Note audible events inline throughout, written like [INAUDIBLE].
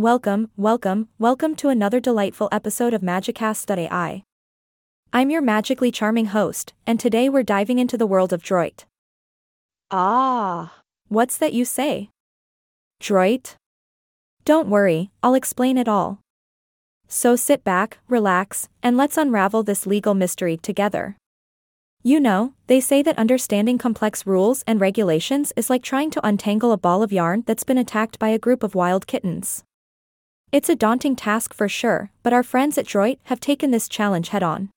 Welcome, welcome, welcome to another delightful episode of Magicast.ai. I'm your magically charming host, and today we're diving into the world of Droit. Ah, What's that you say? Droit? Don't worry, I'll explain it all. So sit back, relax, and let's unravel this legal mystery together. You know, they say that understanding complex rules and regulations is like trying to untangle a ball of yarn that's been attacked by a group of wild kittens. It's a daunting task for sure, but our friends at Droit have taken this challenge head on.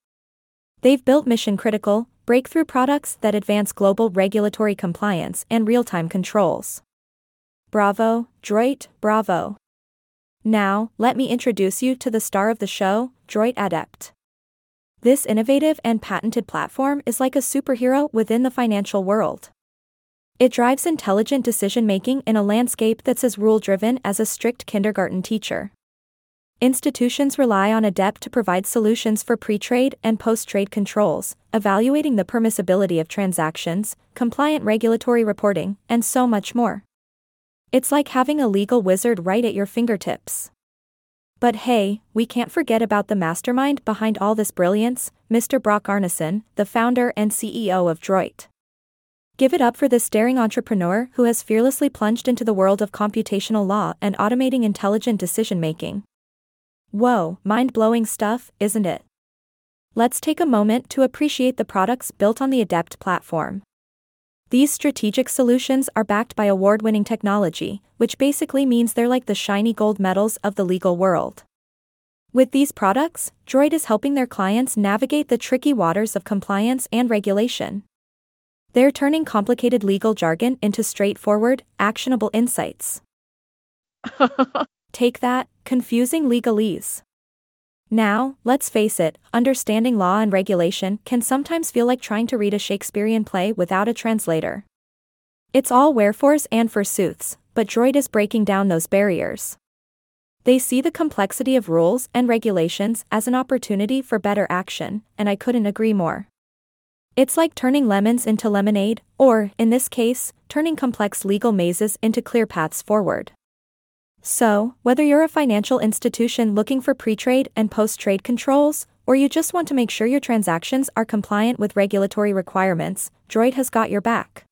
They've built mission critical, breakthrough products that advance global regulatory compliance and real time controls. Bravo, Droit, bravo. Now, let me introduce you to the star of the show, Droit Adept. This innovative and patented platform is like a superhero within the financial world. It drives intelligent decision making in a landscape that's as rule driven as a strict kindergarten teacher. Institutions rely on Adept to provide solutions for pre trade and post trade controls, evaluating the permissibility of transactions, compliant regulatory reporting, and so much more. It's like having a legal wizard right at your fingertips. But hey, we can't forget about the mastermind behind all this brilliance, Mr. Brock Arnason, the founder and CEO of Droit. Give it up for this daring entrepreneur who has fearlessly plunged into the world of computational law and automating intelligent decision making. Whoa, mind blowing stuff, isn't it? Let's take a moment to appreciate the products built on the Adept platform. These strategic solutions are backed by award winning technology, which basically means they're like the shiny gold medals of the legal world. With these products, Droit is helping their clients navigate the tricky waters of compliance and regulation. They're turning complicated legal jargon into straightforward, actionable insights. [LAUGHS] Take that, confusing legalese. Now, let's face it, understanding law and regulation can sometimes feel like trying to read a Shakespearean play without a translator. It's all wherefores and forsooths, but Droit is breaking down those barriers. They see the complexity of rules and regulations as an opportunity for better action, and I couldn't agree more. It's like turning lemons into lemonade, or, in this case, turning complex legal mazes into clear paths forward. So, whether you're a financial institution looking for pre trade and post trade controls, or you just want to make sure your transactions are compliant with regulatory requirements, Droit has got your back.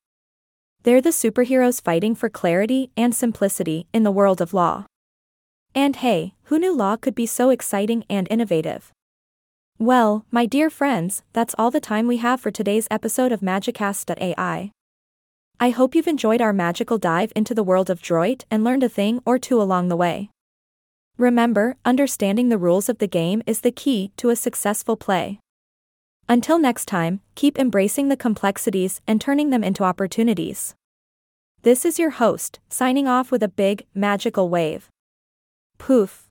They're the superheroes fighting for clarity and simplicity in the world of law. And hey, who knew law could be so exciting and innovative? Well, my dear friends, that's all the time we have for today's episode of Magicast.ai. I hope you've enjoyed our magical dive into the world of Droit and learned a thing or two along the way. Remember, understanding the rules of the game is the key to a successful play. Until next time, keep embracing the complexities and turning them into opportunities. This is your host, signing off with a big, magical wave. Poof.